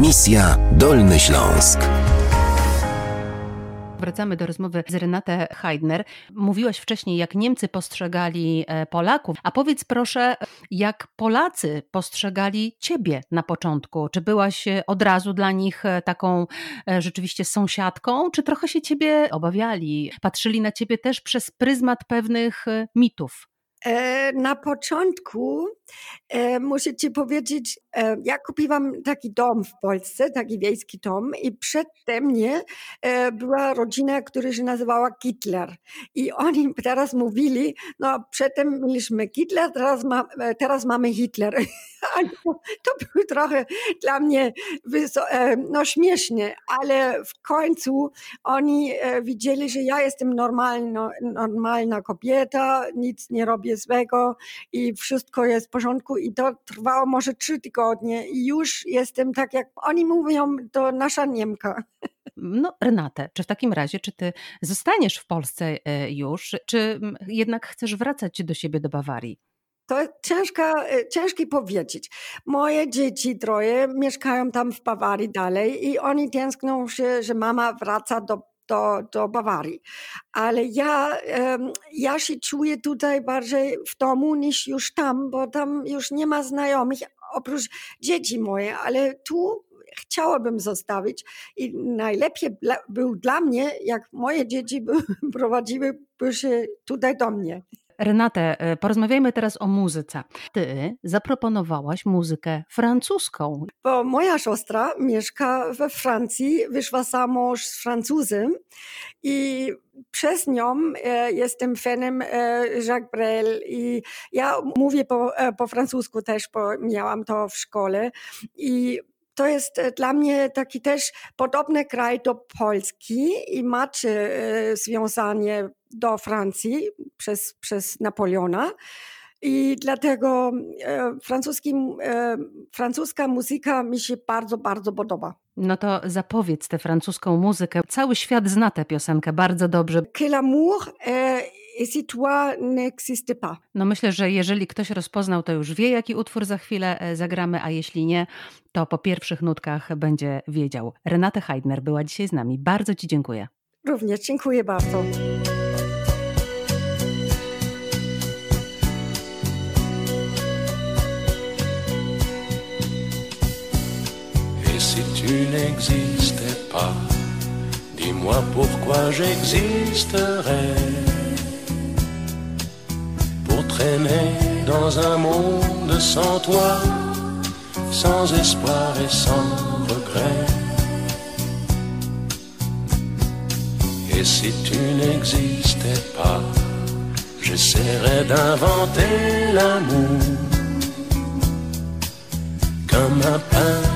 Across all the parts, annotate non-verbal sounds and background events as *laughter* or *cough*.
Misja Dolny Śląsk. Wracamy do rozmowy z Renate Heidner. Mówiłaś wcześniej, jak Niemcy postrzegali e, Polaków, a powiedz proszę, jak Polacy postrzegali Ciebie na początku? Czy byłaś e, od razu dla nich e, taką rzeczywiście sąsiadką, czy trochę się Ciebie obawiali? Patrzyli na Ciebie też przez pryzmat pewnych mitów? Na początku muszę ci powiedzieć, ja kupiłam taki dom w Polsce, taki wiejski dom i przedtem mnie e, była rodzina, która się nazywała Hitler. I oni teraz mówili, no przedtem mieliśmy Hitler, teraz, ma, e, teraz mamy Hitler. *laughs* to było trochę dla mnie e, no śmiesznie, ale w końcu oni e, widzieli, że ja jestem normalno, normalna kobieta, nic nie robię złego i wszystko jest w porządku i to trwało może trzy tygodnie i już jestem tak jak oni mówią, to nasza Niemka. No, Renate, czy w takim razie, czy ty zostaniesz w Polsce e, już, czy jednak chcesz wracać do siebie do Bawarii? To ciężka, e, ciężki powiedzieć. Moje dzieci troje mieszkają tam w Bawarii dalej i oni tęsknią się, że mama wraca do do, do Bawarii. Ale ja, ja się czuję tutaj bardziej w domu niż już tam, bo tam już nie ma znajomych, oprócz dzieci moje, ale tu chciałabym zostawić i najlepiej był dla mnie, jak moje dzieci by, *laughs* prowadziły by się tutaj do mnie. Renate, e, porozmawiajmy teraz o muzyce. Ty zaproponowałaś muzykę francuską. Bo moja siostra mieszka we Francji, wyszła za z Francuzem i przez nią e, jestem fanem e, Jacques Brel i ja mówię po, po francusku też, bo miałam to w szkole i to jest dla mnie taki też podobny kraj do Polski i macie związanie do Francji przez, przez Napoleona. I dlatego e, francuski, e, francuska muzyka mi się bardzo, bardzo podoba. No to zapowiedz tę francuską muzykę. Cały świat zna tę piosenkę bardzo dobrze. Que l'amour et si toi n'existe pas. No myślę, że jeżeli ktoś rozpoznał, to już wie, jaki utwór za chwilę e, zagramy, a jeśli nie, to po pierwszych nutkach będzie wiedział. Renate Heidner była dzisiaj z nami. Bardzo Ci dziękuję. Również dziękuję bardzo. Tu n'existais pas, dis-moi pourquoi j'existerais. Pour traîner dans un monde sans toi, sans espoir et sans regret. Et si tu n'existais pas, j'essaierais d'inventer l'amour comme un pain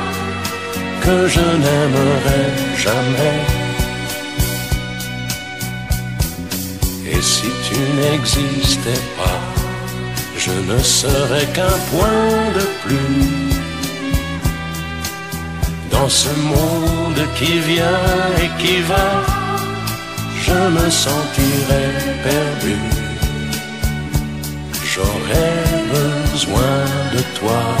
je n'aimerai jamais. Et si tu n'existais pas, je ne serais qu'un point de plus dans ce monde qui vient et qui va. Je me sentirais perdu. J'aurais besoin de toi.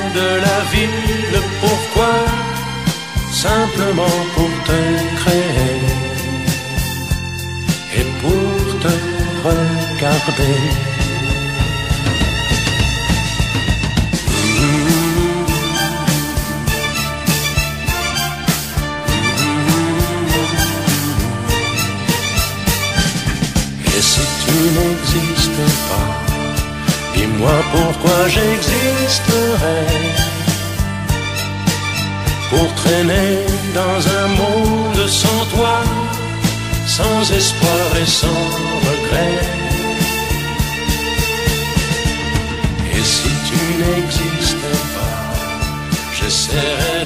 de la ville. Pourquoi Simplement pour te créer et pour te regarder. Et si tu n'existais pas, dis-moi pourquoi j'existerais. Pour traîner dans un monde sans toi, sans espoir et sans regret. Et si tu n'existais pas, je serais